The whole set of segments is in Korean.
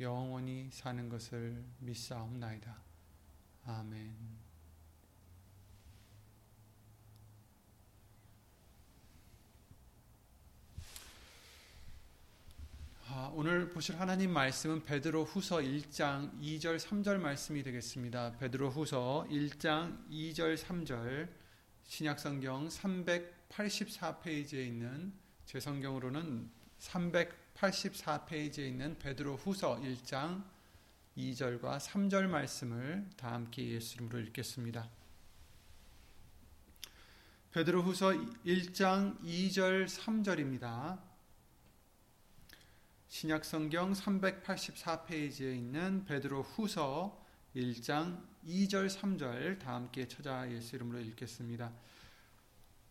영원히 사는 것을 믿사옵나이다. 아멘. 아, 오늘 보실 하나님 말씀은 베드로 후서 1장 2절 3절 말씀이 되겠습니다. 베드로 후서 1장 2절 3절 신약성경 384페이지에 있는 제 성경으로는 384페이지에 있는 베드로 후서 1장 2절과 3절 말씀을 다 함께 예수 이름으로 읽겠습니다. 베드로 후서 1장 2절 3절입니다. 신약 성경 384페이지에 있는 베드로 후서 1장 2절 3절 다 함께 찾아 예수 이름으로 읽겠습니다.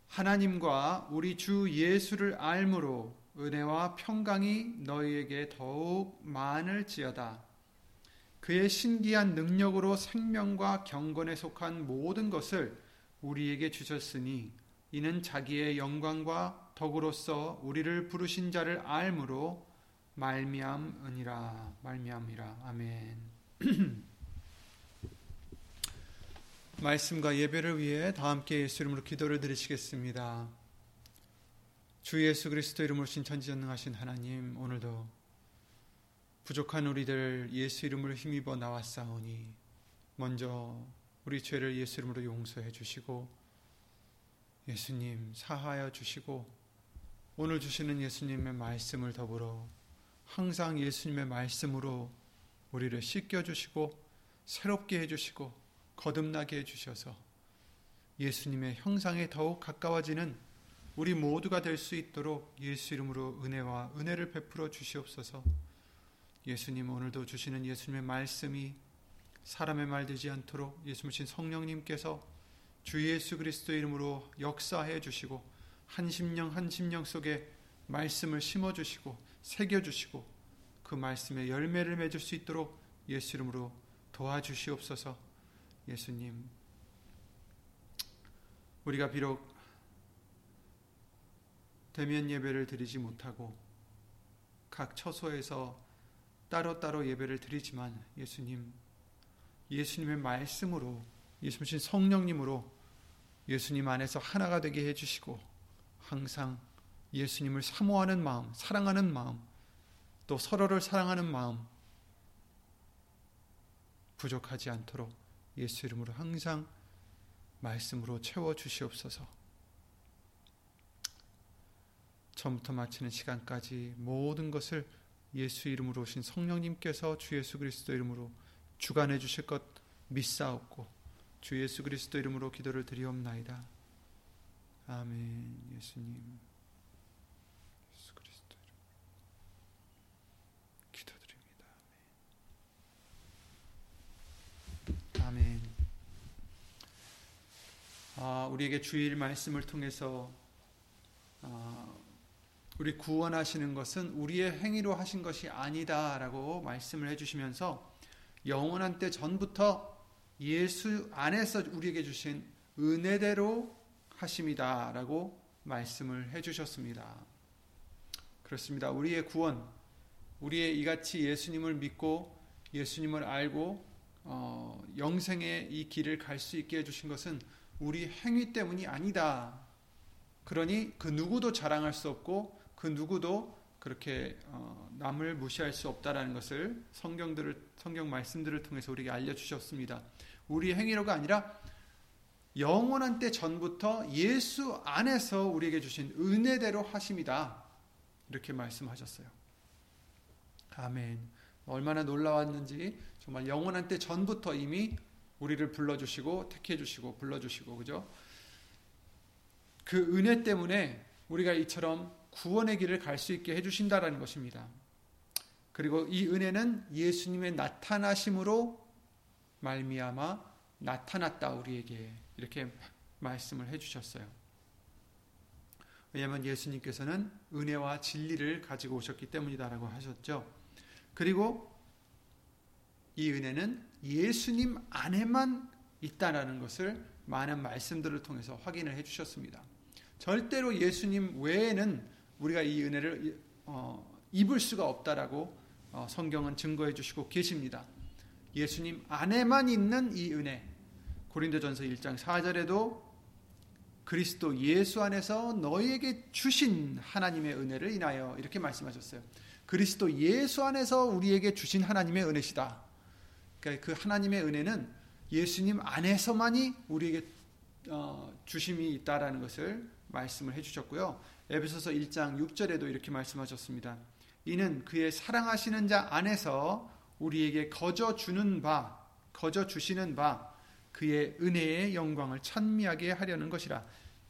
하나님과 우리 주 예수를 알므로 은혜와 평강이 너희에게 더욱 많을지어다. 그의 신기한 능력으로 생명과 경건에 속한 모든 것을 우리에게 주셨으니 이는 자기의 영광과 덕으로서 우리를 부르신 자를 알므로 말미암으니라 말미암이라 아멘. 말씀과 예배를 위해 다 함께 예수 이름으로 기도를 드리시겠습니다. 주 예수 그리스도 이름으로 신천지전능하신 하나님 오늘도 부족한 우리들 예수 이름으로 힘입어 나왔사오니 먼저 우리 죄를 예수 이름으로 용서해 주시고 예수님 사하여 주시고 오늘 주시는 예수님의 말씀을 더불어 항상 예수님의 말씀으로 우리를 씻겨 주시고 새롭게 해 주시고 거듭나게 해 주셔서 예수님의 형상에 더욱 가까워지는 우리 모두가 될 수 있도록 예수 이름으로 은혜와 은혜를 베풀어 주시옵소서. 예수님 오늘도 주시는 예수님의 말씀이 사람의 말 되지 않도록 예수님 성령님께서 주 예수 그리스도 이름으로 역사해 주시고 한 심령 한 심령 속에 말씀을 심어 주시고 새겨 주시고 그 말씀의 열매를 맺을 수 있도록 예수 이름으로 도와주시옵소서. 예수님 우리가 비록 대면 예배를 드리지 못하고 각 처소에서 따로따로 예배를 드리지만 예수님, 예수님의 말씀으로, 예수님 성령님으로 예수님 안에서 하나가 되게 해주시고 항상 예수님을 사모하는 마음, 사랑하는 마음, 또 서로를 사랑하는 마음 부족하지 않도록 예수 이름으로 항상 말씀으로 채워 주시옵소서. 처음부터 마치는 시간까지 모든 것을 예수 이름으로 오신 성령님께서 주 예수 그리스도 이름으로 주관해 주실 것 믿사옵고 주 예수 그리스도 이름으로 기도를 드리옵나이다. 아멘. 예수님. 예수 그리스도 이름 기도드립니다. 아멘. 아멘. 아, 우리에게 주일 말씀을 통해서 아, 우리 구원하시는 것은 우리의 행위로 하신 것이 아니다라고 말씀을 해주시면서 영원한 때 전부터 예수 안에서 우리에게 주신 은혜대로 하심이다라고 말씀을 해주셨습니다. 그렇습니다. 우리의 구원, 우리의 이같이 예수님을 믿고 예수님을 알고 어, 영생의 이 길을 갈 수 있게 해주신 것은 우리 행위 때문이 아니다. 그러니 그 누구도 자랑할 수 없고 그 누구도 그렇게 어, 남을 무시할 수 없다라는 것을 성경들을 성경 말씀들을 통해서 우리에게 알려 주셨습니다. 우리 행위로가 아니라 영원한 때 전부터 예수 안에서 우리에게 주신 은혜대로 하심이다. 이렇게 말씀하셨어요. 아멘. 얼마나 놀라웠는지 정말 영원한 때 전부터 이미 우리를 불러주시고 택해주시고 불러주시고 그죠? 그 은혜 때문에 우리가 이처럼 구원의 길을 갈 수 있게 해주신다라는 것입니다. 그리고 이 은혜는 예수님의 나타나심으로 말미암아 나타났다 우리에게 이렇게 말씀을 해주셨어요. 왜냐하면 예수님께서는 은혜와 진리를 가지고 오셨기 때문이다라고 하셨죠. 그리고 이 은혜는 예수님 안에만 있다라는 것을 많은 말씀들을 통해서 확인을 해주셨습니다. 절대로 예수님 외에는 우리가 이 은혜를 어, 입을 수가 없다라고 어, 성경은 증거해 주시고 계십니다. 예수님 안에만 있는 이 은혜. 고린도전서 1장 4절에도 그리스도 예수 안에서 너희에게 주신 하나님의 은혜를 인하여 이렇게 말씀하셨어요. 그리스도 예수 안에서 우리에게 주신 하나님의 은혜시다. 그러니까 그 하나님의 은혜는 예수님 안에서만이 우리에게 어, 주심이 있다라는 것을 말씀을 해주셨고요. 에베소서 1장 6절에도 이렇게 말씀하셨습니다. 이는 그의 사랑하시는 자 안에서 우리에게 거저 주는 바, 거저 주시는 바, 그의 은혜의 영광을 찬미하게 하려는 것이라.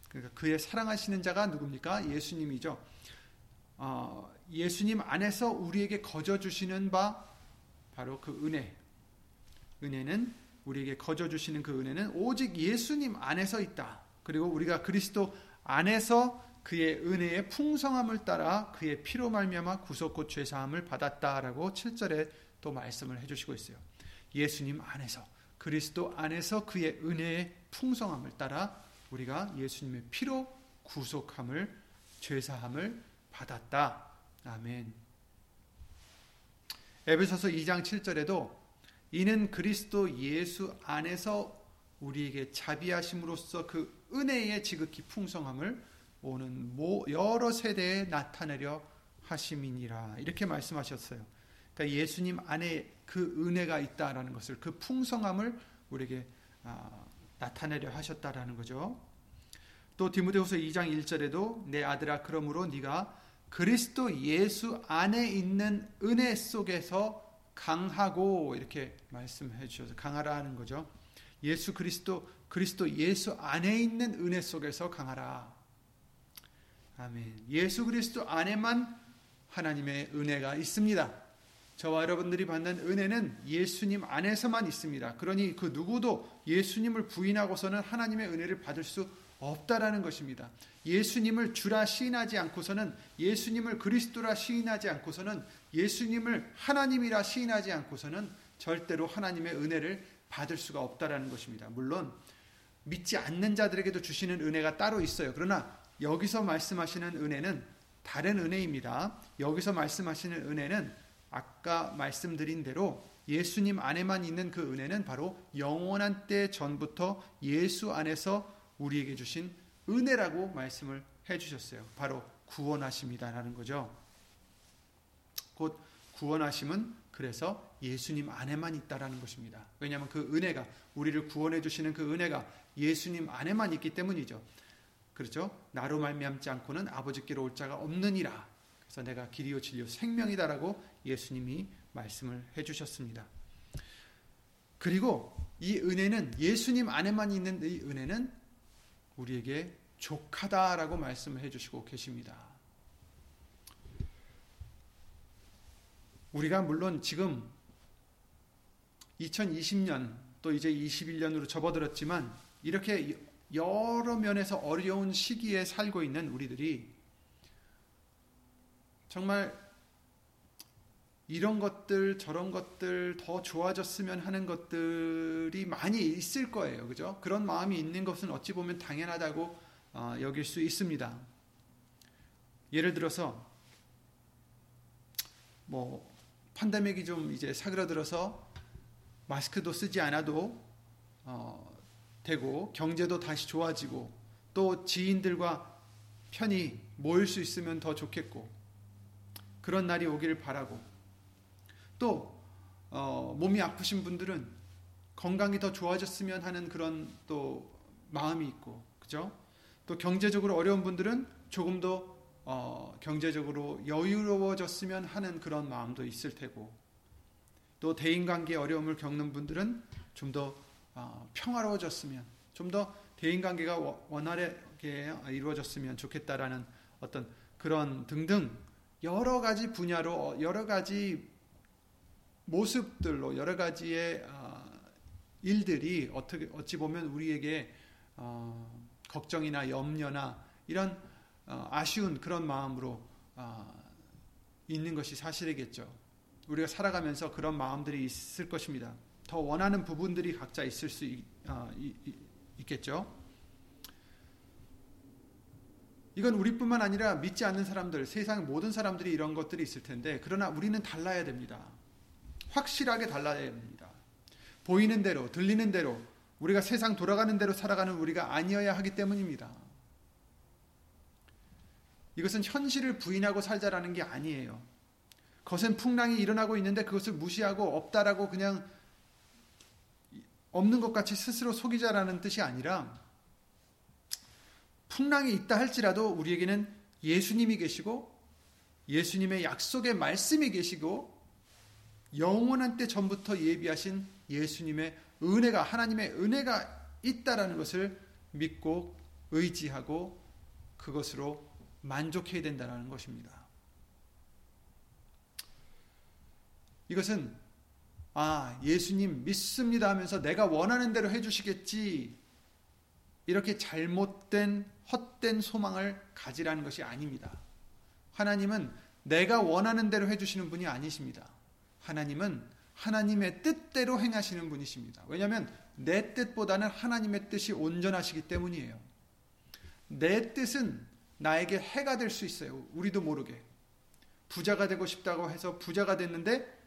그러니까 그의 사랑하시는 자가 누굽니까? 예수님이죠. 어, 예수님 안에서 우리에게 거저 주시는 바, 바로 그 은혜. 은혜는 우리에게 거저 주시는 그 은혜는 오직 예수님 안에서 있다. 그리고 우리가 그리스도 안에서 그의 은혜의 풍성함을 따라 그의 피로 말미암아 구속고 죄사함을 받았다라고 7절에 또 말씀을 해 주시고 있어요. 예수님 안에서 그리스도 안에서 그의 은혜의 풍성함을 따라 우리가 예수님의 피로 구속함을 죄사함을 받았다. 아멘. 에베소서 2장 7절에도 이는 그리스도 예수 안에서 우리에게 자비하심으로써 그 은혜의 지극히 풍성함을 오는 여러 세대에 나타내려 하심이니라 이렇게 말씀하셨어요. 그러니까 예수님 안에 그 은혜가 있다라는 것을 그 풍성함을 우리에게 아, 나타내려 하셨다라는 거죠. 또 디모데후서 2장 1절에도 내 아들아 그러므로 네가 그리스도 예수 안에 있는 은혜 속에서 강하고 이렇게 말씀해 주셔서 강하라 하는 거죠. 예수 그리스도 그리스도 예수 안에 있는 은혜 속에서 강하라. 아멘. 예수 그리스도 안에만 하나님의 은혜가 있습니다. 저와 여러분들이 받는 은혜는 예수님 안에서만 있습니다. 그러니 그 누구도 예수님을 부인하고서는 하나님의 은혜를 받을 수 없다라는 것입니다. 예수님을 주라 시인하지 않고서는 예수님을 그리스도라 시인하지 않고서는 예수님을 하나님이라 시인하지 않고서는 절대로 하나님의 은혜를 받을 수가 없다라는 것입니다. 물론 믿지 않는 자들에게도 주시는 은혜가 따로 있어요. 그러나 여기서 말씀하시는 은혜는 다른 은혜입니다. 여기서 말씀하시는 은혜는 아까 말씀드린 대로 예수님 안에만 있는 그 은혜는 바로 영원한 때 전부터 예수 안에서 우리에게 주신 은혜라고 말씀을 해 주셨어요. 바로 구원하심이다라는 거죠. 곧 구원하심은 그래서 예수님 안에만 있다라는 것입니다. 왜냐하면 그 은혜가 우리를 구원해 주시는 그 은혜가 예수님 안에만 있기 때문이죠. 그렇죠? 나로 말미암지 않고는 아버지께로 올 자가 없느니라. 그래서 내가 길이요 진리요 생명이다라고 예수님이 말씀을 해 주셨습니다. 그리고 이 은혜는 예수님 안에만 있는 이 은혜는 우리에게 족하다라고 말씀을 해 주시고 계십니다. 우리가 물론 지금 2020년 또 이제 21년으로 접어들었지만 이렇게 여러 면에서 어려운 시기에 살고 있는 우리들이 정말 이런 것들 저런 것들 더 좋아졌으면 하는 것들이 많이 있을 거예요. 그죠? 그런 마음이 있는 것은 어찌 보면 당연하다고 어, 여길 수 있습니다. 예를 들어서 뭐 판데믹이 좀 이제 사그라들어서 마스크도 쓰지 않아도 어, 되고 경제도 다시 좋아지고 또 지인들과 편히 모일 수 있으면 더 좋겠고 그런 날이 오기를 바라고 또 어, 몸이 아프신 분들은 건강이 더 좋아졌으면 하는 그런 또 마음이 있고 그죠? 또 경제적으로 어려운 분들은 조금 더 어, 경제적으로 여유로워졌으면 하는 그런 마음도 있을 테고 또 대인관계 어려움을 겪는 분들은 좀더 어, 평화로워졌으면 좀 더 대인관계가 원활하게 이루어졌으면 좋겠다라는 어떤 그런 등등 여러 가지 분야로 여러 가지 모습들로 여러 가지의 어, 일들이 어떻게 어찌 보면 우리에게 어, 걱정이나 염려나 이런 어, 아쉬운 그런 마음으로 어, 있는 것이 사실이겠죠. 우리가 살아가면서 그런 마음들이 있을 것입니다. 더 원하는 부분들이 각자 있을 수 있, 어, 겠죠 이건 우리뿐만 아니라 믿지 않는 사람들, 세상 모든 사람들이 이런 것들이 있을 텐데, 그러나 우리는 달라야 됩니다. 확실하게 달라야 됩니다. 보이는 대로, 들리는 대로, 우리가 세상 돌아가는 대로 살아가는 우리가 아니어야 하기 때문입니다. 이것은 현실을 부인하고 살자라는 게 아니에요. 거센 풍랑이 일어나고 있는데 그것을 무시하고 없다라고 그냥 없는 것 같이 스스로 속이자라는 뜻이 아니라 풍랑이 있다 할지라도 우리에게는 예수님이 계시고 예수님의 약속의 말씀이 계시고 영원한 때 전부터 예비하신 예수님의 은혜가 하나님의 은혜가 있다라는 것을 믿고 의지하고 그것으로 만족해야 된다는 것입니다. 이것은 아 예수님 믿습니다 하면서 내가 원하는 대로 해주시겠지 이렇게 잘못된 헛된 소망을 가지라는 것이 아닙니다. 하나님은 내가 원하는 대로 해주시는 분이 아니십니다. 하나님은 하나님의 뜻대로 행하시는 분이십니다. 왜냐하면 내 뜻보다는 하나님의 뜻이 온전하시기 때문이에요. 내 뜻은 나에게 해가 될 수 있어요. 우리도 모르게. 부자가 되고 싶다고 해서 부자가 됐는데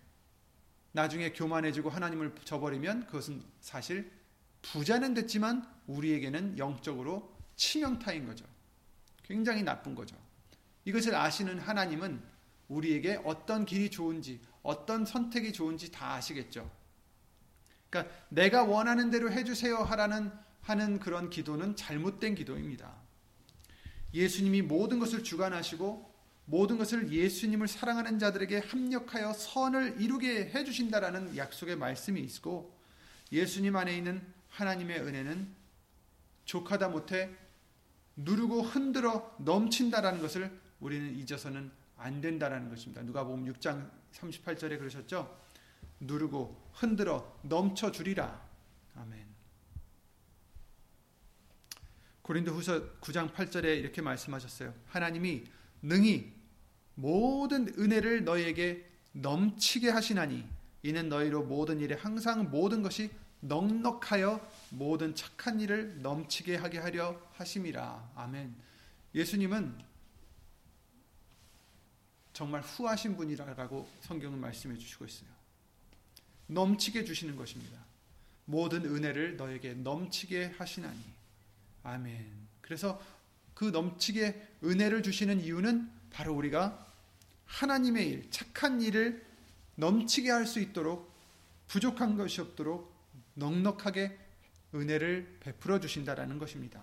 나중에 교만해지고 하나님을 저버리면 그것은 사실 부자는 됐지만 우리에게는 영적으로 치명타인 거죠. 굉장히 나쁜 거죠. 이것을 아시는 하나님은 우리에게 어떤 길이 좋은지, 어떤 선택이 좋은지 다 아시겠죠. 그러니까 내가 원하는 대로 해주세요 하라는 하는 그런 기도는 잘못된 기도입니다. 예수님이 모든 것을 주관하시고 모든 것을 예수님을 사랑하는 자들에게 합력하여 선을 이루게 해 주신다라는 약속의 말씀이 있고 예수님 안에 있는 하나님의 은혜는 족하다 못해 누르고 흔들어 넘친다라는 것을 우리는 잊어서는 안 된다라는 것입니다. 누가 보면 6장 38절에 그러셨죠? 누르고 흔들어 넘쳐 주리라. 아멘. 고린도후서 9장 8절에 이렇게 말씀하셨어요. 하나님이 능히 모든 은혜를 너희에게 넘치게 하시나니 이는 너희로 모든 일에 항상 모든 것이 넉넉하여 모든 착한 일을 넘치게 하게 하려 하심이라. 아멘. 예수님은 정말 후하신 분이라고 성경은 말씀해 주시고 있어요. 넘치게 주시는 것입니다. 모든 은혜를 너에게 넘치게 하시나니. 아멘. 그래서 그 넘치게 은혜를 주시는 이유는 바로 우리가 하나님의 일, 착한 일을 넘치게 할 수 있도록 부족한 것이 없도록 넉넉하게 은혜를 베풀어 주신다라는 것입니다.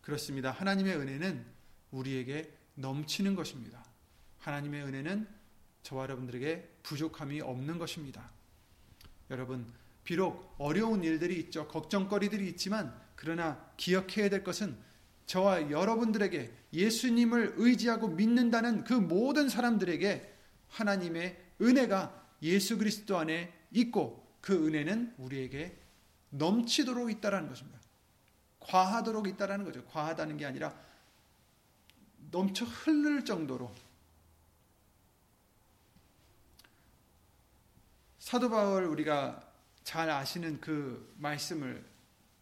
그렇습니다. 하나님의 은혜는 우리에게 넘치는 것입니다. 하나님의 은혜는 저와 여러분들에게 부족함이 없는 것입니다. 여러분, 비록 어려운 일들이 있죠. 걱정거리들이 있지만, 그러나 기억해야 될 것은 저와 여러분들에게 예수님을 의지하고 믿는다는 그 모든 사람들에게 하나님의 은혜가 예수 그리스도 안에 있고 그 은혜는 우리에게 넘치도록 있다라는 것입니다. 과하도록 있다라는 거죠. 과하다는 게 아니라 넘쳐 흐를 정도로 사도 바울 우리가 잘 아시는 그 말씀을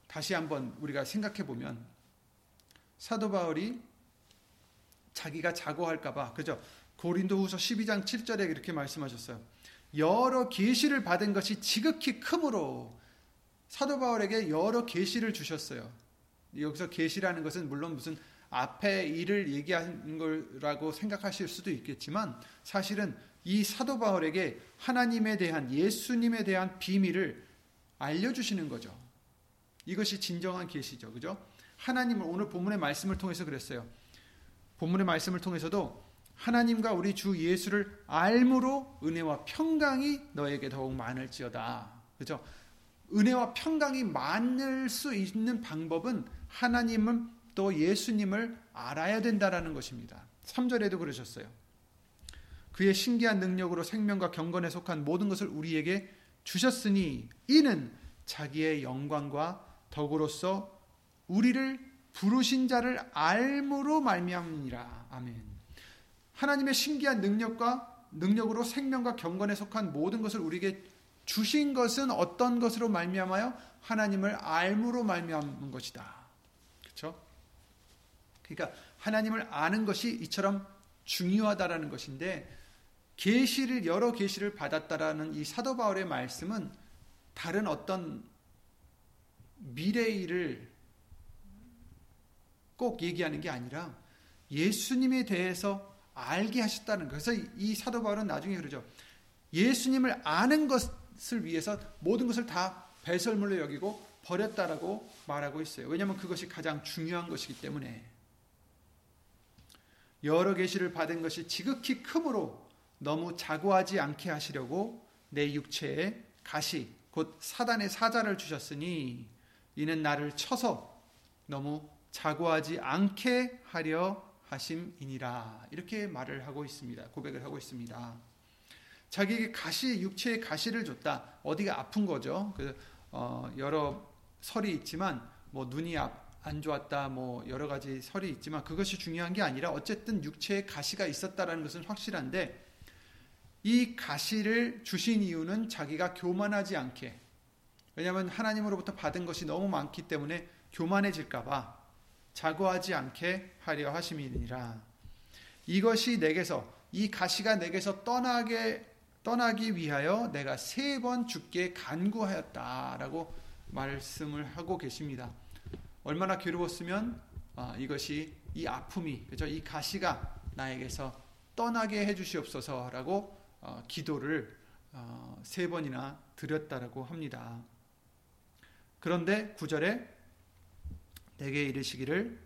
다시 한번 우리가 생각해 보면 사도 바울이 자기가 자고할까봐 그죠? 고린도후서 12장 7절에 이렇게 말씀하셨어요. 여러 계시를 받은 것이 지극히 크므로 사도 바울에게 여러 계시를 주셨어요. 여기서 계시라는 것은 물론 무슨 앞에 일을 얘기하는 거라고 생각하실 수도 있겠지만 사실은 이 사도 바울에게 하나님에 대한 예수님에 대한 비밀을 알려주시는 거죠. 이것이 진정한 계시죠. 그죠? 하나님을 오늘 본문의 말씀을 통해서 그랬어요. 본문의 말씀을 통해서도 하나님과 우리 주 예수를 알므로 은혜와 평강이 너에게 더욱 많을지어다. 그죠? 은혜와 평강이 많을 수 있는 방법은 하나님은 또 예수님을 알아야 된다라는 것입니다. 3절에도 그러셨어요. 그의 신기한 능력으로 생명과 경건에 속한 모든 것을 우리에게 주셨으니 이는 자기의 영광과 덕으로서 우리를 부르신 자를 알므로 말미암니라. 아멘. 하나님의 신기한 능력과 능력으로 생명과 경건에 속한 모든 것을 우리에게 주신 것은 어떤 것으로 말미암아요? 하나님을 알므로 말미암은 것이다. 그렇죠? 그러니까 하나님을 아는 것이 이처럼 중요하다라는 것인데 계시를 여러 계시를 받았다라는 이 사도 바울의 말씀은 다른 어떤 미래의 일을 꼭 얘기하는 게 아니라 예수님에 대해서 알게 하셨다는 거. 그래서 이 사도 바울은 나중에 그러죠. 예수님을 아는 것을 위해서 모든 것을 다 배설물로 여기고 버렸다라고 말하고 있어요. 왜냐하면 그것이 가장 중요한 것이기 때문에 여러 계시를 받은 것이 지극히 크므로 너무 자고하지 않게 하시려고 내 육체에 가시 곧 사단의 사자를 주셨으니 이는 나를 쳐서 너무 자고하지 않게 하려 하심이니라. 이렇게 말을 하고 있습니다. 고백을 하고 있습니다. 자기에게 가시, 육체의 가시를 줬다. 어디가 아픈 거죠. 그, 어, 여러 설이 있지만, 뭐, 눈이 안 좋았다, 뭐, 여러 가지 설이 있지만, 그것이 중요한 게 아니라, 어쨌든 육체에 가시가 있었다라는 것은 확실한데, 이 가시를 주신 이유는 자기가 교만하지 않게, 왜냐하면 하나님으로부터 받은 것이 너무 많기 때문에 교만해질까봐 자고하지 않게 하려 하심이니라. 이것이 내게서 이 가시가 내게서 떠나게 떠나기 위하여 내가 세번 죽게 간구하였다라고 말씀을 하고 계십니다. 얼마나 괴로웠으면 아, 이것이 이 아픔이 그죠? 이 가시가 나에게서 떠나게 해주시옵소서라고 어, 기도를 어, 세 번이나 드렸다라고 합니다. 그런데 구절에 내게 이르시기를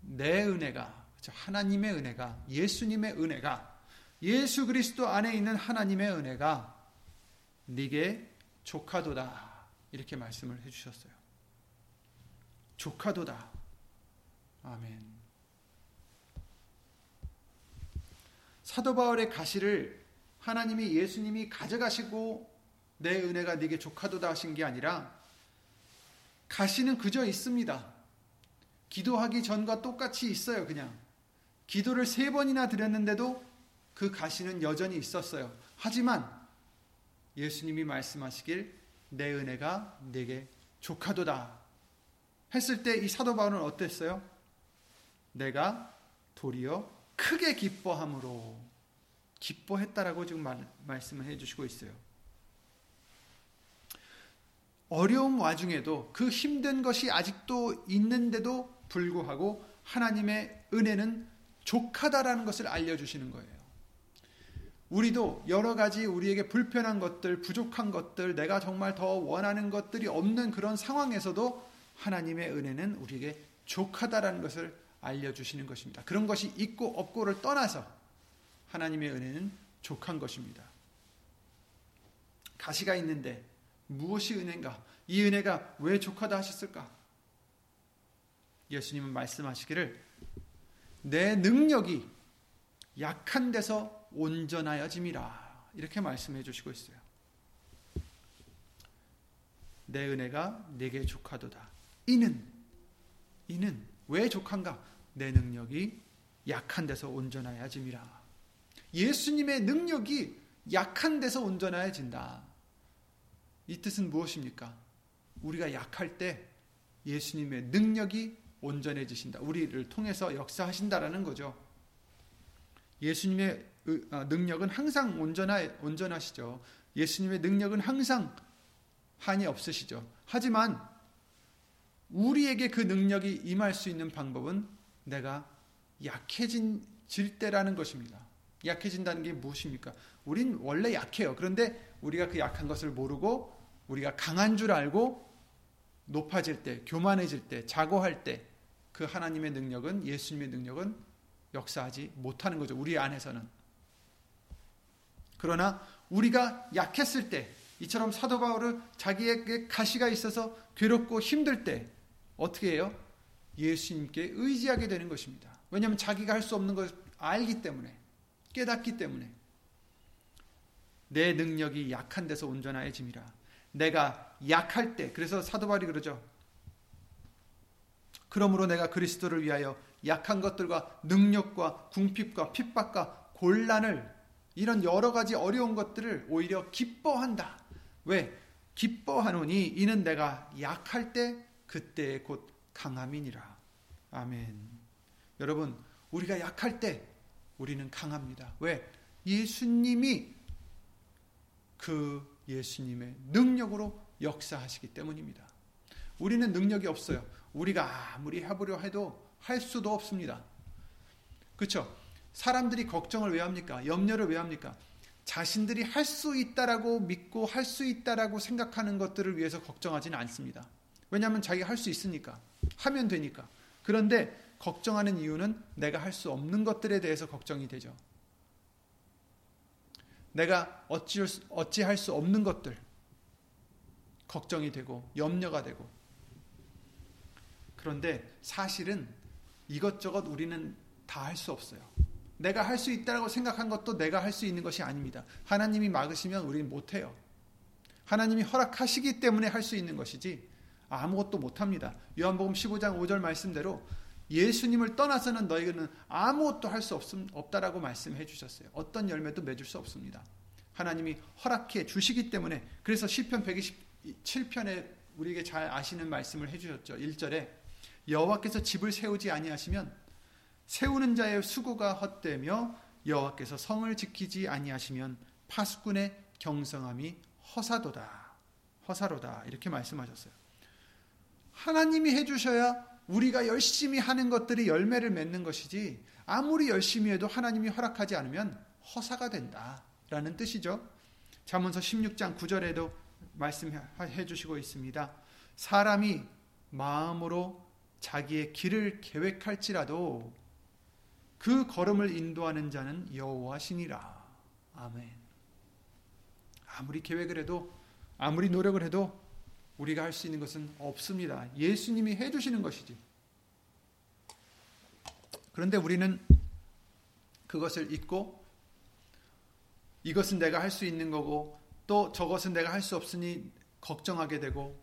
내 은혜가 하나님의 은혜가 예수님의 은혜가 예수 그리스도 안에 있는 하나님의 은혜가 네게 조카도다 이렇게 말씀을 해주셨어요. 조카도다. 아멘. 사도 바울의 가시를 하나님이 예수님이 가져가시고 내 은혜가 네게 조카도다 하신 게 아니라 가시는 그저 있습니다. 기도하기 전과 똑같이 있어요, 그냥. 기도를 세 번이나 드렸는데도 그 가시는 여전히 있었어요. 하지만 예수님이 말씀하시길 내 은혜가 내게 조카도다 했을 때 이 사도 바울은 어땠어요? 내가 도리어 크게 기뻐함으로 기뻐했다라고 지금 말, 말씀을 해주시고 있어요. 어려움 와중에도 그 힘든 것이 아직도 있는데도 불구하고 하나님의 은혜는 족하다라는 것을 알려주시는 거예요. 우리도 여러 가지 우리에게 불편한 것들, 부족한 것들, 내가 정말 더 원하는 것들이 없는 그런 상황에서도 하나님의 은혜는 우리에게 족하다라는 것을 알려주시는 것입니다. 그런 것이 있고 없고를 떠나서 하나님의 은혜는 족한 것입니다. 가시가 있는데 무엇이 은혜인가? 이 은혜가 왜 족하다 하셨을까? 예수님은 말씀하시기를 내 능력이 약한 데서 온전하여짐이라 이렇게 말씀해 주시고 있어요. 내 은혜가 내게 족하도다. 이는 이는 왜 족한가? 내 능력이 약한 데서 온전하여짐이라. 예수님의 능력이 약한 데서 온전해진다. 이 뜻은 무엇입니까? 우리가 약할 때 예수님의 능력이 온전해지신다. 우리를 통해서 역사하신다라는 거죠. 예수님의 어, 능력은 항상 온전하, 온전하시죠. 예수님의 능력은 항상 한이 없으시죠. 하지만 우리에게 그 능력이 임할 수 있는 방법은 내가 약해질 때라는 것입니다. 약해진다는 게 무엇입니까? 우린 원래 약해요. 그런데 우리가 그 약한 것을 모르고 우리가 강한 줄 알고 높아질 때, 교만해질 때, 자고할 때 그 하나님의 능력은 예수님의 능력은 역사하지 못하는 거죠. 우리 안에서는. 그러나 우리가 약했을 때 이처럼 사도 바울은 자기에게 가시가 있어서 괴롭고 힘들 때 어떻게 해요? 예수님께 의지하게 되는 것입니다. 왜냐하면 자기가 할 수 없는 걸 알기 때문에 깨닫기 때문에 내 능력이 약한 데서 온전하여짐이라. 내가 약할 때 그래서 사도 바울이 그러죠. 그러므로 내가 그리스도를 위하여 약한 것들과 능력과 궁핍과 핍박과 곤란을 이런 여러 가지 어려운 것들을 오히려 기뻐한다. 왜? 기뻐하노니 이는 내가 약할 때 그때 곧 강함이니라. 아멘. 여러분, 우리가 약할 때 우리는 강합니다. 왜? 예수님이 그 예수님의 능력으로 역사하시기 때문입니다. 우리는 능력이 없어요. 우리가 아무리 해보려 해도 할 수도 없습니다. 그렇죠? 사람들이 걱정을 왜 합니까? 염려를 왜 합니까? 자신들이 할 수 있다라고 믿고 할 수 있다라고 생각하는 것들을 위해서 걱정하지는 않습니다. 왜냐하면 자기가 할 수 있으니까 하면 되니까. 그런데 걱정하는 이유는 내가 할 수 없는 것들에 대해서 걱정이 되죠. 내가 어찌, 어찌할 수 없는 것들 걱정이 되고 염려가 되고 그런데 사실은 이것저것 우리는 다 할 수 없어요. 내가 할 수 있다고 생각한 것도 내가 할 수 있는 것이 아닙니다. 하나님이 막으시면 우리는 못해요. 하나님이 허락하시기 때문에 할 수 있는 것이지 아무것도 못합니다. 요한복음 15장 5절 말씀대로 예수님을 떠나서는 너희는 아무것도 할 수 없다라고 말씀해 주셨어요. 어떤 열매도 맺을 수 없습니다. 하나님이 허락해 주시기 때문에 그래서 시편 127편에 우리에게 잘 아시는 말씀을 해 주셨죠. 1절에 여호와께서 집을 세우지 아니하시면 세우는 자의 수고가 헛되며 여호와께서 성을 지키지 아니하시면 파수꾼의 경성함이 허사도다. 허사로다. 이렇게 말씀하셨어요. 하나님이 해 주셔야 우리가 열심히 하는 것들이 열매를 맺는 것이지 아무리 열심히 해도 하나님이 허락하지 않으면 허사가 된다라는 뜻이죠. 잠언서 16장 9절에도 말씀해 주시고 있습니다. 사람이 마음으로 자기의 길을 계획할지라도 그 걸음을 인도하는 자는 여호와시니라. 아멘. 아무리 계획을 해도 아무리 노력을 해도 우리가 할 수 있는 것은 없습니다. 예수님이 해주시는 것이지. 그런데 우리는 그것을 잊고 이것은 내가 할 수 있는 거고 또 저것은 내가 할 수 없으니 걱정하게 되고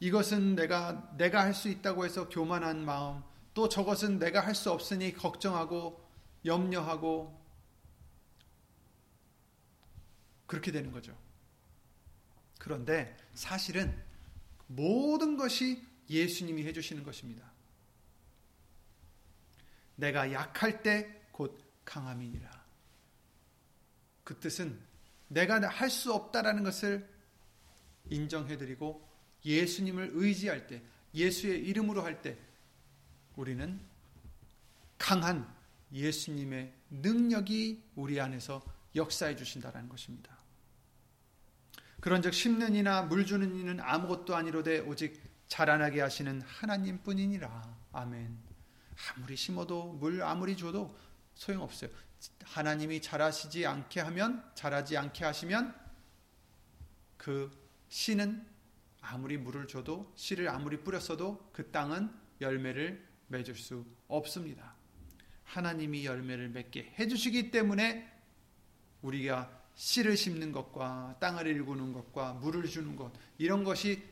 이것은 내가 내가 할 수 있다고 해서 교만한 마음 또 저것은 내가 할 수 없으니 걱정하고 염려하고 그렇게 되는 거죠. 그런데 사실은 모든 것이 예수님이 해주시는 것입니다. 내가 약할 때 곧 강함이니라. 그 뜻은 내가 할 수 없다라는 것을 인정해드리고 예수님을 의지할 때, 예수의 이름으로 할 때, 우리는 강한 예수님의 능력이 우리 안에서 역사해 주신다라는 것입니다. 그런즉 심는 이나 물 주는 이는 아무것도 아니로되 오직 자라나게 하시는 하나님뿐이니라. 아멘. 아무리 심어도 물 아무리 줘도 소용없어요. 하나님이 자라시지 않게 하면 자라지 않게 하시면 그 씨는 아무리 물을 줘도 씨를 아무리 뿌렸어도 그 땅은 열매를 맺을 수 없습니다. 하나님이 열매를 맺게 해주시기 때문에 우리가 씨를 심는 것과 땅을 일구는 것과 물을 주는 것 이런 것이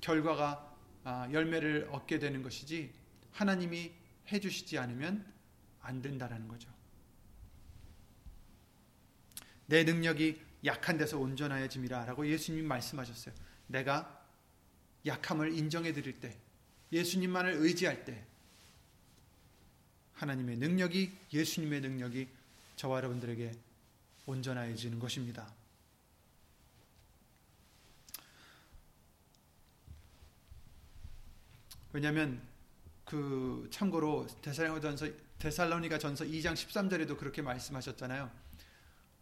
결과가 아, 열매를 얻게 되는 것이지 하나님이 해주시지 않으면 안 된다라는 거죠. 내 능력이 약한 데서 온전하여짐이라라고 예수님 말씀하셨어요. 내가 약함을 인정해 드릴 때, 예수님만을 의지할 때, 하나님의 능력이 예수님의 능력이 저와 여러분들에게 온전해지는 것입니다. 왜냐하면 그 참고로 데살로니가전서 데살로니가 전서 2장 13절에도 그렇게 말씀하셨잖아요.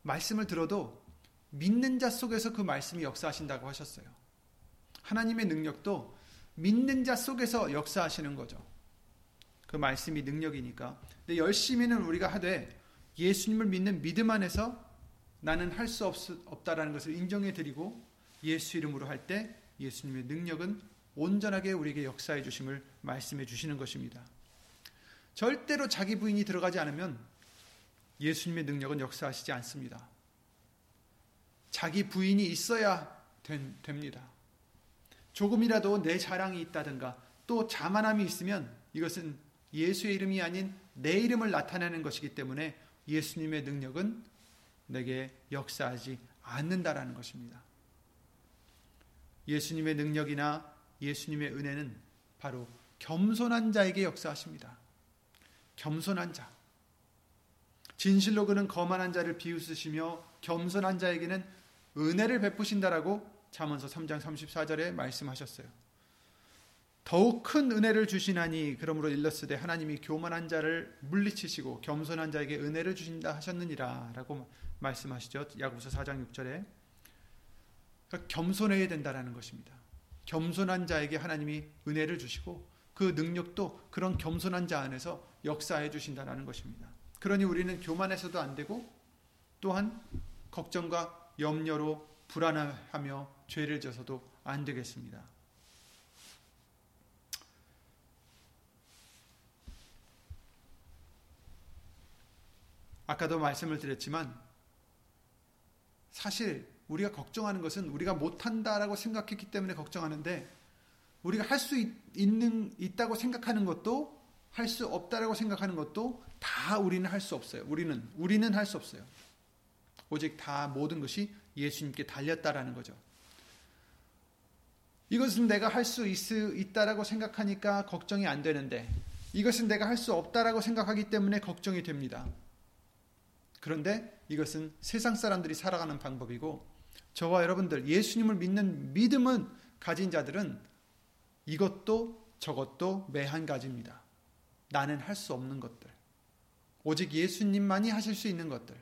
말씀을 들어도 믿는 자 속에서 그 말씀이 역사하신다고 하셨어요. 하나님의 능력도 믿는 자 속에서 역사하시는 거죠. 그 말씀이 능력이니까. 근데 열심히는 우리가 하되 예수님을 믿는 믿음 안에서 나는 할 수 없다라는 것을 인정해 드리고 예수 이름으로 할 때 예수님의 능력은 온전하게 우리에게 역사해 주심을 말씀해 주시는 것입니다. 절대로 자기 부인이 들어가지 않으면 예수님의 능력은 역사하시지 않습니다. 자기 부인이 있어야 된, 됩니다. 조금이라도 내 자랑이 있다든가 또 자만함이 있으면 이것은 예수의 이름이 아닌 내 이름을 나타내는 것이기 때문에 예수님의 능력은 내게 역사하지 않는다라는 것입니다. 예수님의 능력이나 예수님의 은혜는 바로 겸손한 자에게 역사하십니다. 겸손한 자. 진실로 그는 거만한 자를 비웃으시며 겸손한 자에게는 은혜를 베푸신다라고 잠언서 3장 34절에 말씀하셨어요. 더욱 큰 은혜를 주시나니 그러므로 일러스되 하나님이 교만한 자를 물리치시고 겸손한 자에게 은혜를 주신다 하셨느니라라고 말씀하시죠. 야고보서 4장 6절에 그러니까 겸손해야 된다라는 것입니다. 겸손한 자에게 하나님이 은혜를 주시고 그 능력도 그런 겸손한 자 안에서 역사해 주신다라는 것입니다. 그러니 우리는 교만해서도 안 되고 또한 걱정과 염려로 불안하며 죄를 져서도 안 되겠습니다. 아까도 말씀을 드렸지만 사실 우리가 걱정하는 것은 우리가 못한다라고 생각했기 때문에 걱정하는데 우리가 할 수 있는 있다고 생각하는 것도 할 수 없다라고 생각하는 것도 다 우리는 할 수 없어요. 우리는 우리는 할 수 없어요. 오직 다 모든 것이 예수님께 달렸다라는 거죠. 이것은 내가 할 수 있다라고 생각하니까 걱정이 안 되는데 이것은 내가 할 수 없다라고 생각하기 때문에 걱정이 됩니다. 그런데 이것은 세상 사람들이 살아가는 방법이고 저와 여러분들 예수님을 믿는 믿음은 가진 자들은 이것도 저것도 매한 가지입니다. 나는 할 수 없는 것들. 오직 예수님만이 하실 수 있는 것들.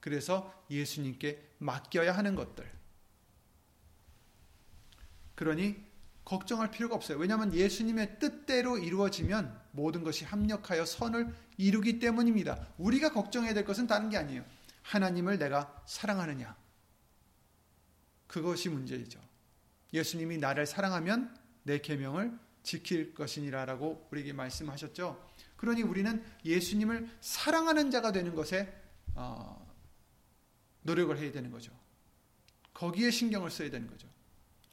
그래서 예수님께 맡겨야 하는 것들. 그러니 걱정할 필요가 없어요. 왜냐하면 예수님의 뜻대로 이루어지면 모든 것이 합력하여 선을 이루기 때문입니다. 우리가 걱정해야 될 것은 다른 게 아니에요. 하나님을 내가 사랑하느냐. 그것이 문제이죠. 예수님이 나를 사랑하면 내 계명을 지킬 것이니라라고 우리에게 말씀하셨죠. 그러니 우리는 예수님을 사랑하는 자가 되는 것에 어, 노력을 해야 되는 거죠. 거기에 신경을 써야 되는 거죠.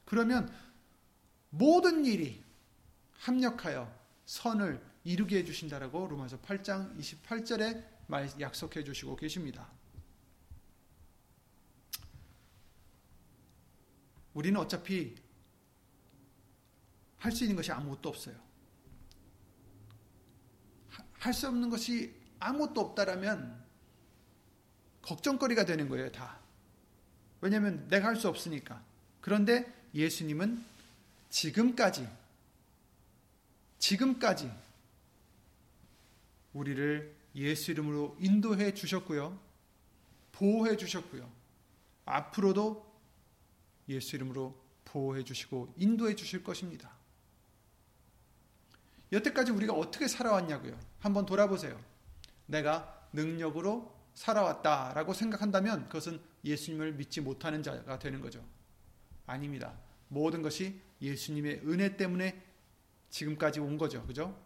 그러면 모든 일이 합력하여 선을 이루게 해 주신다라고 로마서 8장 28절에 약속해 주시고 계십니다. 우리는 어차피 할 수 있는 것이 아무것도 없어요. 할 수 없는 것이 아무것도 없다라면 걱정거리가 되는 거예요, 다. 왜냐하면 내가 할 수 없으니까. 그런데 예수님은 지금까지, 지금까지 우리를 예수 이름으로 인도해 주셨고요. 보호해 주셨고요. 앞으로도 예수 이름으로 보호해 주시고 인도해 주실 것입니다. 여태까지 우리가 어떻게 살아왔냐고요. 한번 돌아보세요. 내가 능력으로 살아왔다라고 생각한다면 그것은 예수님을 믿지 못하는 자가 되는 거죠. 아닙니다. 모든 것이 예수님의 은혜 때문에 지금까지 온 거죠. 그죠?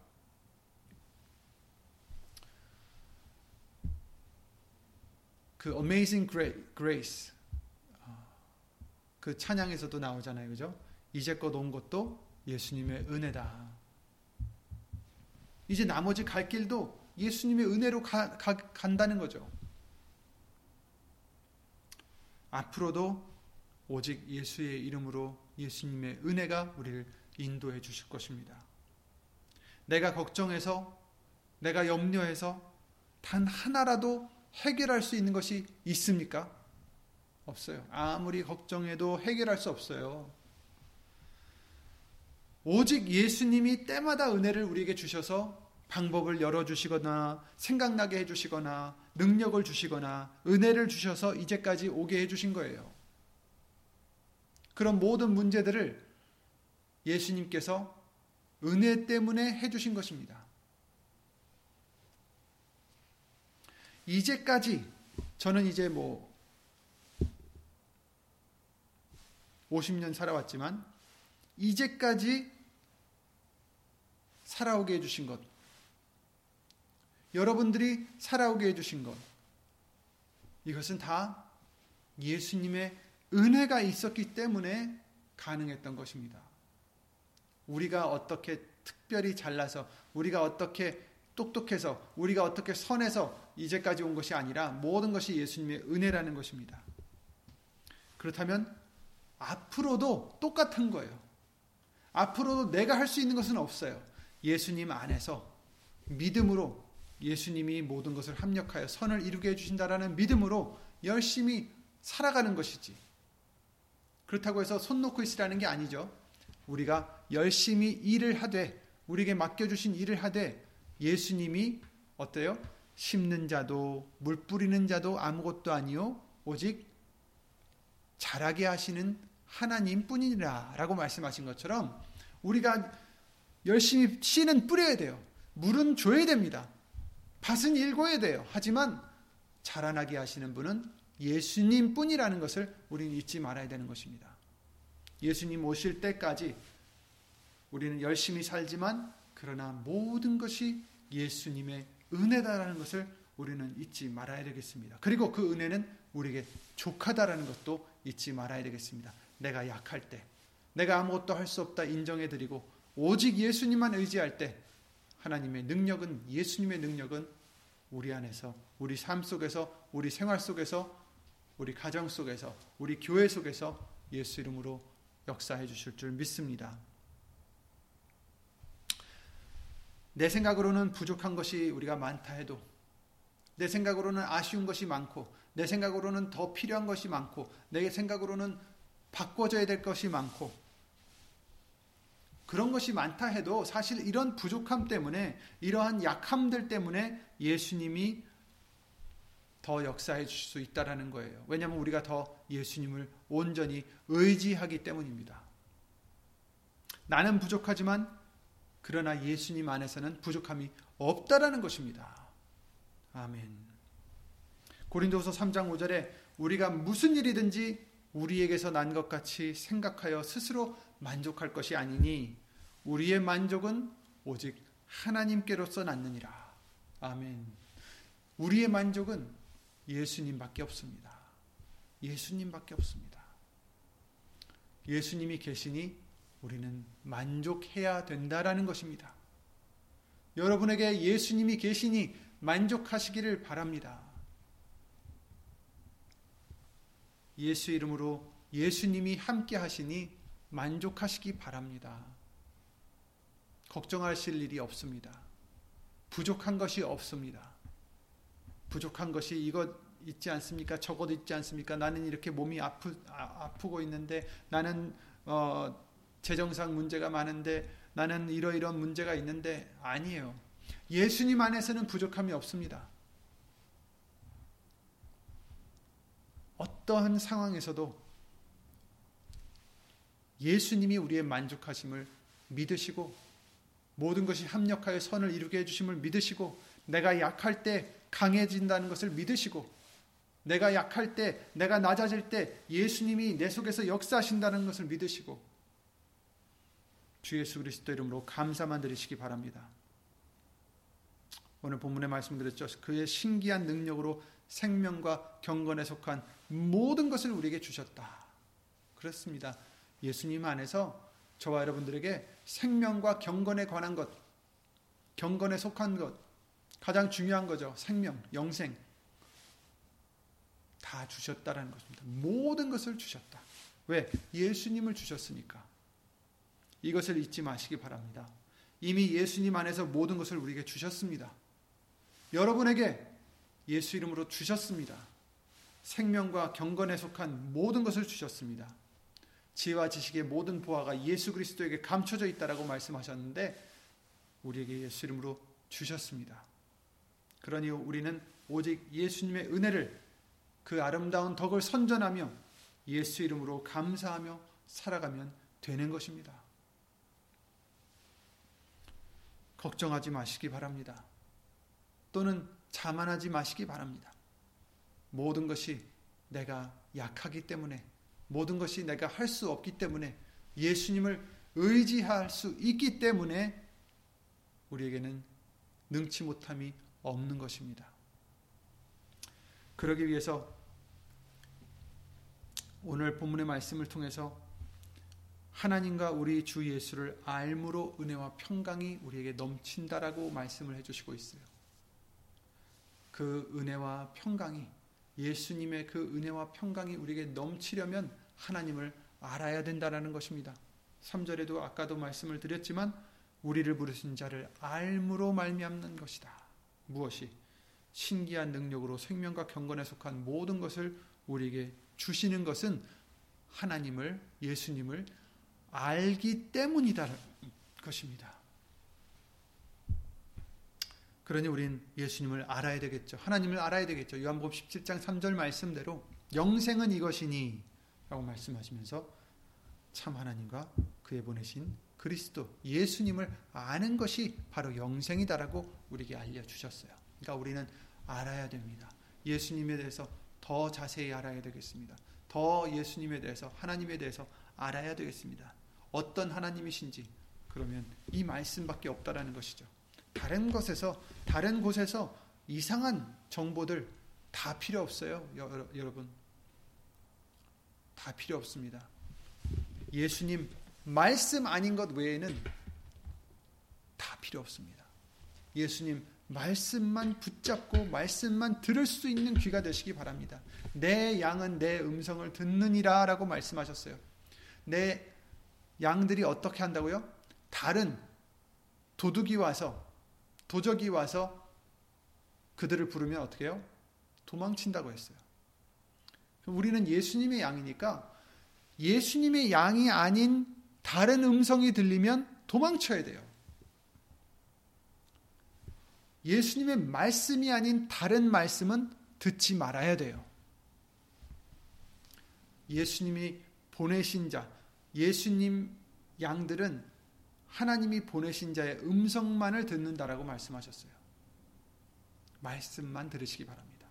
그 Amazing Grace 그 찬양에서도 나오잖아요. 그죠? 이제껏 온 것도 예수님의 은혜다. 이제 나머지 갈 길도 예수님의 은혜로 가, 가, 간다는 거죠. 앞으로도 오직 예수의 이름으로 예수님의 은혜가 우리를 인도해 주실 것입니다. 내가 걱정해서, 내가 염려해서 단 하나라도 해결할 수 있는 것이 있습니까? 없어요. 아무리 걱정해도 해결할 수 없어요. 오직 예수님이 때마다 은혜를 우리에게 주셔서 방법을 열어주시거나 생각나게 해주시거나 능력을 주시거나 은혜를 주셔서 이제까지 오게 해주신 거예요. 그런 모든 문제들을 예수님께서 은혜 때문에 해주신 것입니다. 이제까지 저는 이제 뭐 50년 살아왔지만 이제까지 살아오게 해주신 것, 여러분들이 살아오게 해주신 것, 이것은 다 예수님의 은혜가 있었기 때문에 가능했던 것입니다. 우리가 어떻게 특별히 잘나서, 우리가 어떻게 똑똑해서, 우리가 어떻게 선해서 이제까지 온 것이 아니라 모든 것이 예수님의 은혜라는 것입니다. 그렇다면 앞으로도 똑같은 거예요. 앞으로도 내가 할 수 있는 것은 없어요. 예수님 안에서 믿음으로 예수님이 모든 것을 합력하여 선을 이루게 해주신다라는 믿음으로 열심히 살아가는 것이지. 그렇다고 해서 손 놓고 있으라는 게 아니죠. 우리가 열심히 일을 하되, 우리에게 맡겨주신 일을 하되, 예수님이 어때요? 심는 자도, 물 뿌리는 자도 아무것도 아니요. 오직 자라게 하시는 하나님 뿐이라 라고 말씀하신 것처럼 우리가 열심히 씨는 뿌려야 돼요. 물은 줘야 됩니다. 밭은 일궈야 돼요. 하지만 자라나게 하시는 분은 예수님 뿐이라는 것을 우리는 잊지 말아야 되는 것입니다. 예수님 오실 때까지 우리는 열심히 살지만 그러나 모든 것이 예수님의 은혜다라는 것을 우리는 잊지 말아야 되겠습니다. 그리고 그 은혜는 우리에게 족하다라는 것도 잊지 말아야 되겠습니다. 내가 약할 때, 내가 아무것도 할 수 없다 인정해 드리고 오직 예수님만 의지할 때 하나님의 능력은 예수님의 능력은 우리 안에서 우리 삶 속에서 우리 생활 속에서 우리 가정 속에서 우리 교회 속에서 예수 이름으로 역사해 주실 줄 믿습니다. 내 생각으로는 부족한 것이 우리가 많다 해도 내 생각으로는 아쉬운 것이 많고 내 생각으로는 더 필요한 것이 많고 내 생각으로는 바꿔줘야 될 것이 많고 그런 것이 많다 해도 사실 이런 부족함 때문에 이러한 약함들 때문에 예수님이 더 역사해 주실 수 있다라는 거예요. 왜냐하면 우리가 더 예수님을 온전히 의지하기 때문입니다. 나는 부족하지만 그러나 예수님 안에서는 부족함이 없다라는 것입니다. 아멘. 고린도서 3장 5절에 우리가 무슨 일이든지 우리에게서 난 것 같이 생각하여 스스로 만족할 것이 아니니 우리의 만족은 오직 하나님께로서 났느니라. 아멘. 우리의 만족은 예수님밖에 없습니다. 예수님밖에 없습니다. 예수님이 계시니 우리는 만족해야 된다라는 것입니다. 여러분에게 예수님이 계시니 만족하시기를 바랍니다. 예수 이름으로 예수님이 함께 하시니 만족하시기 바랍니다. 걱정하실 일이 없습니다. 부족한 것이 없습니다. 부족한 것이 이것 있지 않습니까? 저것 있지 않습니까? 나는 이렇게 몸이 아프, 아, 프고 있는데 나는 어, 재정상 문제가 많은데 나는 이러이러한 문제가 있는데 아니에요. 예수님 안에서는 부족함이 없습니다. 어떠한 상황에서도 예수님이 우리의 만족하심을 믿으시고 모든 것이 합력하여 선을 이루게 해주심을 믿으시고 내가 약할 때 강해진다는 것을 믿으시고 내가 약할 때 내가 낮아질 때 예수님이 내 속에서 역사하신다는 것을 믿으시고 주 예수 그리스도 이름으로 감사만 드리시기 바랍니다. 오늘 본문의 말씀 드렸죠. 그의 신기한 능력으로 생명과 경건에 속한 모든 것을 우리에게 주셨다. 그렇습니다. 예수님 안에서 저와 여러분들에게 생명과 경건에 관한 것, 경건에 속한 것, 가장 중요한 거죠. 생명, 영생. 다 주셨다라는 것입니다. 모든 것을 주셨다. 왜? 예수님을 주셨으니까. 이것을 잊지 마시기 바랍니다. 이미 예수님 안에서 모든 것을 우리에게 주셨습니다. 여러분에게 예수 이름으로 주셨습니다. 생명과 경건에 속한 모든 것을 주셨습니다. 지혜와 지식의 모든 보화가 예수 그리스도에게 감춰져 있다라고 말씀하셨는데 우리에게 예수 이름으로 주셨습니다. 그러니 우리는 오직 예수님의 은혜를 그 아름다운 덕을 선전하며 예수 이름으로 감사하며 살아가면 되는 것입니다. 걱정하지 마시기 바랍니다. 또는 자만하지 마시기 바랍니다. 모든 것이 내가 약하기 때문에 모든 것이 내가 할 수 없기 때문에 예수님을 의지할 수 있기 때문에 우리에게는 능치 못함이 없는 것입니다. 그러기 위해서 오늘 본문의 말씀을 통해서 하나님과 우리 주 예수를 알므로 은혜와 평강이 우리에게 넘친다라고 말씀을 해주시고 있어요. 그 은혜와 평강이 예수님의 그 은혜와 평강이 우리에게 넘치려면 하나님을 알아야 된다라는 것입니다. 3절에도 아까도 말씀을 드렸지만 우리를 부르신 자를 알므로 말미암는 것이다. 무엇이 신기한 능력으로 생명과 경건에 속한 모든 것을 우리에게 주시는 것은 하나님을 예수님을 알기 때문이다 것입니다. 그러니 우린 예수님을 알아야 되겠죠. 하나님을 알아야 되겠죠. 요한복음 17장 3절 말씀대로 영생은 이것이니 라고 말씀하시면서 참 하나님과 그에 보내신 그리스도 예수님을 아는 것이 바로 영생이다라고 우리에게 알려 주셨어요. 그러니까 우리는 알아야 됩니다. 예수님에 대해서 더 자세히 알아야 되겠습니다. 더 예수님에 대해서 하나님에 대해서 알아야 되겠습니다. 어떤 하나님이신지 그러면 이 말씀밖에 없다라는 것이죠. 다른 것에서 다른 곳에서 이상한 정보들 다 필요 없어요. 여러분. 다 필요 없습니다. 예수님 말씀 아닌 것 외에는 다 필요 없습니다. 예수님 말씀만 붙잡고 말씀만 들을 수 있는 귀가 되시기 바랍니다. 내 양은 내 음성을 듣느니라 라고 말씀하셨어요. 내 양들이 어떻게 한다고요? 다른 도둑이 와서 도적이 와서 그들을 부르면 어떻게 해요? 도망친다고 했어요. 우리는 예수님의 양이니까 예수님의 양이 아닌 다른 음성이 들리면 도망쳐야 돼요. 예수님의 말씀이 아닌 다른 말씀은 듣지 말아야 돼요. 예수님이 보내신 자, 예수님 양들은 하나님이 보내신 자의 음성만을 듣는다라고 말씀하셨어요. 말씀만 들으시기 바랍니다.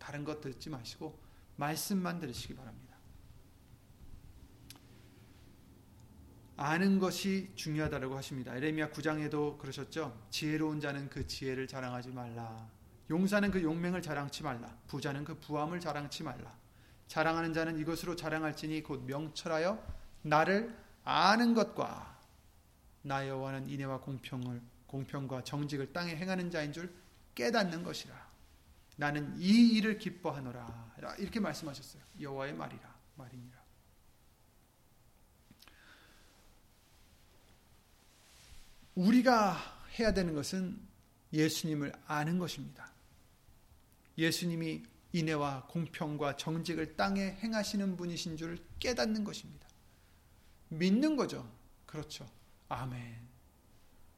다른 것 듣지 마시고 말씀만 들으시기 바랍니다. 아는 것이 중요하다고 하십니다. 에레미야 9장에도 그러셨죠. 지혜로운 자는 그 지혜를 자랑하지 말라. 용사는 그 용맹을 자랑치 말라. 부자는 그 부함을 자랑치 말라. 자랑하는 자는 이것으로 자랑할지니 곧 명철하여 나를 아는 것과 나 여호와는 인애와 공평을 공평과 정직을 땅에 행하는 자인 줄 깨닫는 것이라. 나는 이 일을 기뻐하노라. 이렇게 말씀하셨어요. 여호와의 말이라 말이니라. 우리가 해야 되는 것은 예수님을 아는 것입니다. 예수님이 인애와 공평과 정직을 땅에 행하시는 분이신 줄 깨닫는 것입니다. 믿는 거죠. 그렇죠. 아멘.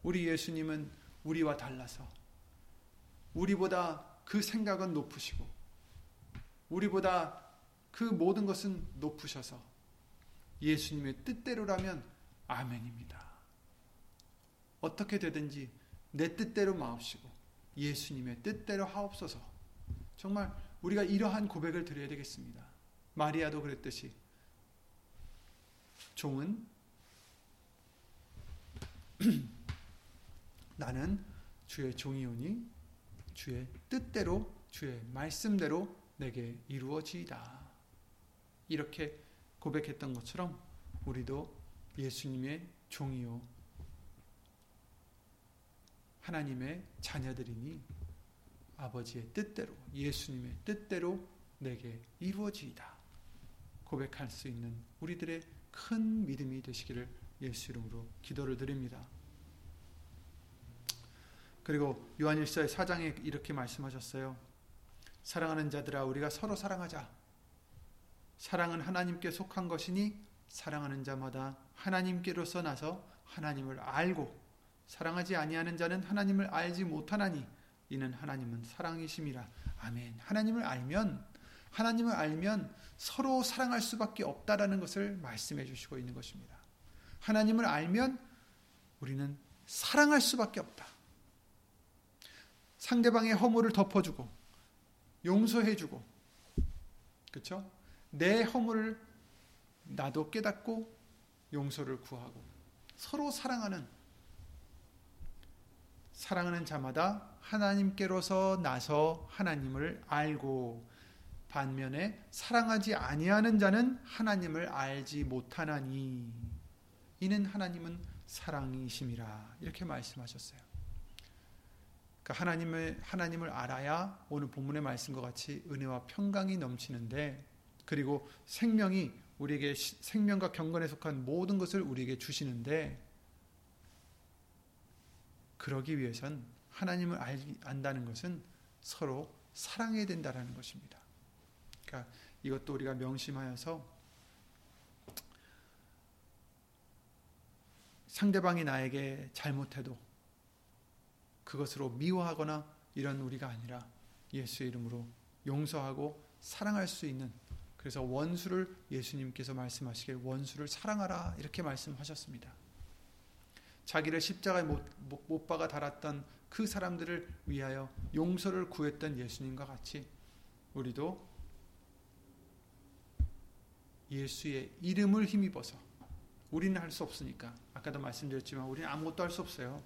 우리 예수님은 우리와 달라서 우리보다 그 생각은 높으시고 우리보다 그 모든 것은 높으셔서 예수님의 뜻대로라면 아멘입니다. 어떻게 되든지 내 뜻대로 마옵시고 예수님의 뜻대로 하옵소서. 정말 우리가 이러한 고백을 드려야 되겠습니다. 마리아도 그랬듯이 종은 나는 주의 종이오니 주의 뜻대로 주의 말씀대로 내게 이루어지이다. 이렇게 고백했던 것처럼 우리도 예수님의 종이요 하나님의 자녀들이니 아버지의 뜻대로 예수님의 뜻대로 내게 이루어지이다. 고백할 수 있는 우리들의 큰 믿음이 되시기를 예수 이름으로 기도를 드립니다. 그리고 요한일서의 4장에 이렇게 말씀하셨어요. 사랑하는 자들아 우리가 서로 사랑하자. 사랑은 하나님께 속한 것이니 사랑하는 자마다 하나님께로서 나서 하나님을 알고 사랑하지 아니하는 자는 하나님을 알지 못하나니 이는 하나님은 사랑이심이라. 아멘. 하나님을 알면 하나님을 알면 서로 사랑할 수밖에 없다라는 것을 말씀해 주시고 있는 것입니다. 하나님을 알면 우리는 사랑할 수밖에 없다. 상대방의 허물을 덮어주고 용서해주고 그렇죠? 내 허물을 나도 깨닫고 용서를 구하고 서로 사랑하는 사랑하는 자마다 하나님께로서 나서 하나님을 알고 반면에 사랑하지 아니하는 자는 하나님을 알지 못하나니 이는 하나님은 사랑이심이라 이렇게 말씀하셨어요. 그러니까 하나님을 하나님을 알아야 오늘 본문의 말씀과 같이 은혜와 평강이 넘치는데 그리고 생명이 우리에게 생명과 경건에 속한 모든 것을 우리에게 주시는데 그러기 위해선 하나님을 알, 안다는 것은 서로 사랑해야 된다라는 것입니다. 그러니까 이것도 우리가 명심하여서 상대방이 나에게 잘못해도 그것으로 미워하거나 이런 우리가 아니라 예수의 이름으로 용서하고 사랑할 수 있는 그래서 원수를 예수님께서 말씀하시길 원수를 사랑하라 이렇게 말씀하셨습니다. 자기를 십자가에 못, 못 박아 달았던 그 사람들을 위하여 용서를 구했던 예수님과 같이 우리도 예수의 이름을 힘입어서 우리는 할 수 없으니까 아까도 말씀드렸지만 우리는 아무것도 할 수 없어요.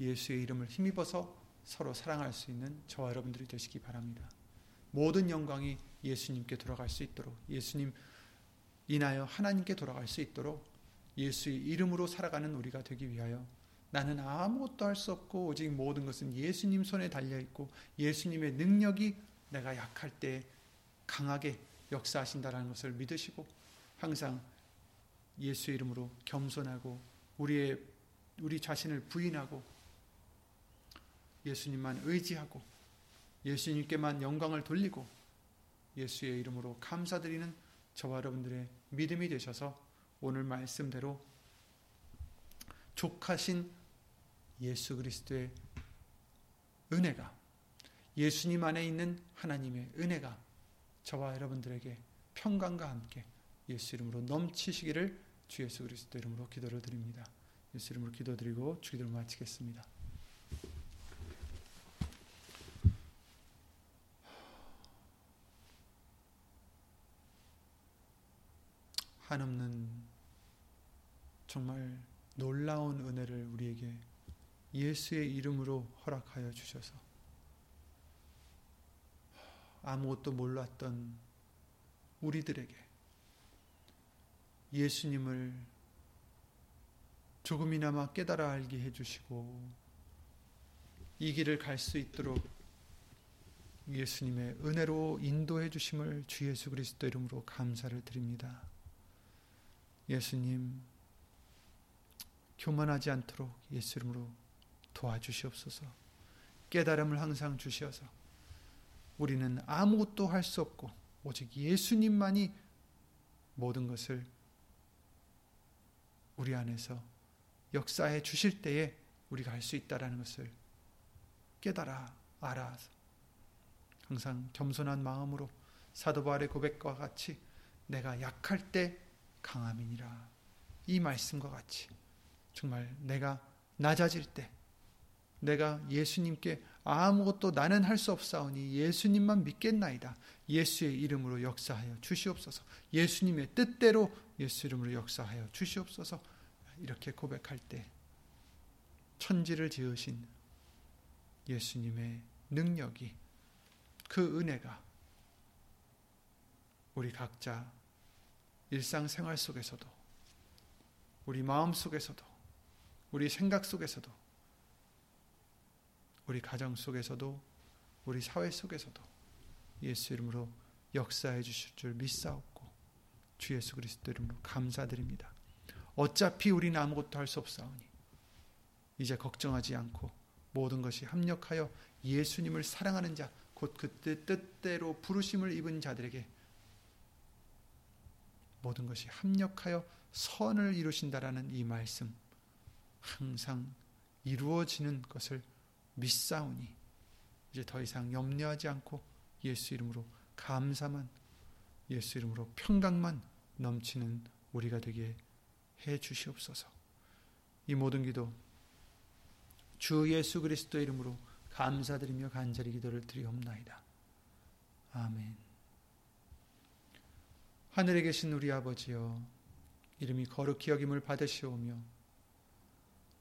예수의 이름을 힘입어서 서로 사랑할 수 있는 저와 여러분들이 되시기 바랍니다. 모든 영광이 예수님께 돌아갈 수 있도록 예수님 인하여 하나님께 돌아갈 수 있도록 예수의 이름으로 살아가는 우리가 되기 위하여 나는 아무것도 할 수 없고 오직 모든 것은 예수님 손에 달려 있고 예수님의 능력이 내가 약할 때 강하게 역사하신다라는 것을 믿으시고 항상 예수의 이름으로 겸손하고 우리의 우리 자신을 부인하고 예수님만 의지하고 예수님께만 영광을 돌리고 예수의 이름으로 감사드리는 저와 여러분들의 믿음이 되셔서 오늘 말씀대로 족하신 예수 그리스도의 은혜가 예수님 안에 있는 하나님의 은혜가 저와 여러분들에게 평강과 함께 예수 이름으로 넘치시기를 주 예수 그리스도 이름으로 기도를 드립니다. 예수 이름으로 기도드리고 주기도를 마치겠습니다. 한없는 정말 놀라운 은혜를 우리에게 예수의 이름으로 허락하여 주셔서 아무것도 몰랐던 우리들에게 예수님을 조금이나마 깨달아 알게 해주시고 이 길을 갈 수 있도록 예수님의 은혜로 인도해 주심을 주 예수 그리스도 이름으로 감사를 드립니다. 예수님 교만하지 않도록 예수 이름으로 도와주시옵소서. 깨달음을 항상 주시어서 우리는 아무것도 할 수 없고 오직 예수님만이 모든 것을 우리 안에서 역사해 주실 때에 우리가 할 수 있다라는 것을 깨달아 알아 항상 겸손한 마음으로 사도 바울의 고백과 같이 내가 약할 때 강함이니라 이 말씀과 같이 정말 내가 낮아질 때 내가 예수님께 아무것도 나는 할 수 없사오니 예수님만 믿겠나이다. 예수의 이름으로 역사하여 주시옵소서. 예수님의 뜻대로 예수 이름으로 역사하여 주시옵소서. 이렇게 고백할 때 천지를 지으신 예수님의 능력이 그 은혜가 우리 각자 일상생활 속에서도 우리 마음 속에서도 우리 생각 속에서도 우리 가정 속에서도 우리 사회 속에서도 예수 이름으로 역사해 주실 줄 믿사옵고 주 예수 그리스도 이름으로 감사드립니다. 어차피 우리는 아무것도 할 수 없사오니 이제 걱정하지 않고 모든 것이 합력하여 예수님을 사랑하는 자, 곧그 뜻대로 부르심을 입은 자들에게 모든 것이 합력하여 선을 이루신다라는 이 말씀 항상 이루어지는 것을 믿사오니 이제 더 이상 염려하지 않고 예수 이름으로 감사만 예수 이름으로 평강만 넘치는 우리가 되게 해 주시옵소서. 이 모든 기도 주 예수 그리스도 이름으로 감사드리며 간절히 기도를 드리옵나이다. 아멘. 하늘에 계신 우리 아버지여 이름이 거룩히 여김을 받으시오며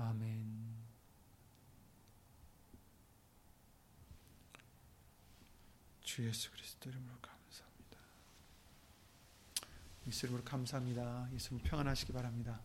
아멘. 주 예수 그리스도 이름으로 감사합니다. 예수 이름으로 감사합니다. 예수님 평안하시기 바랍니다.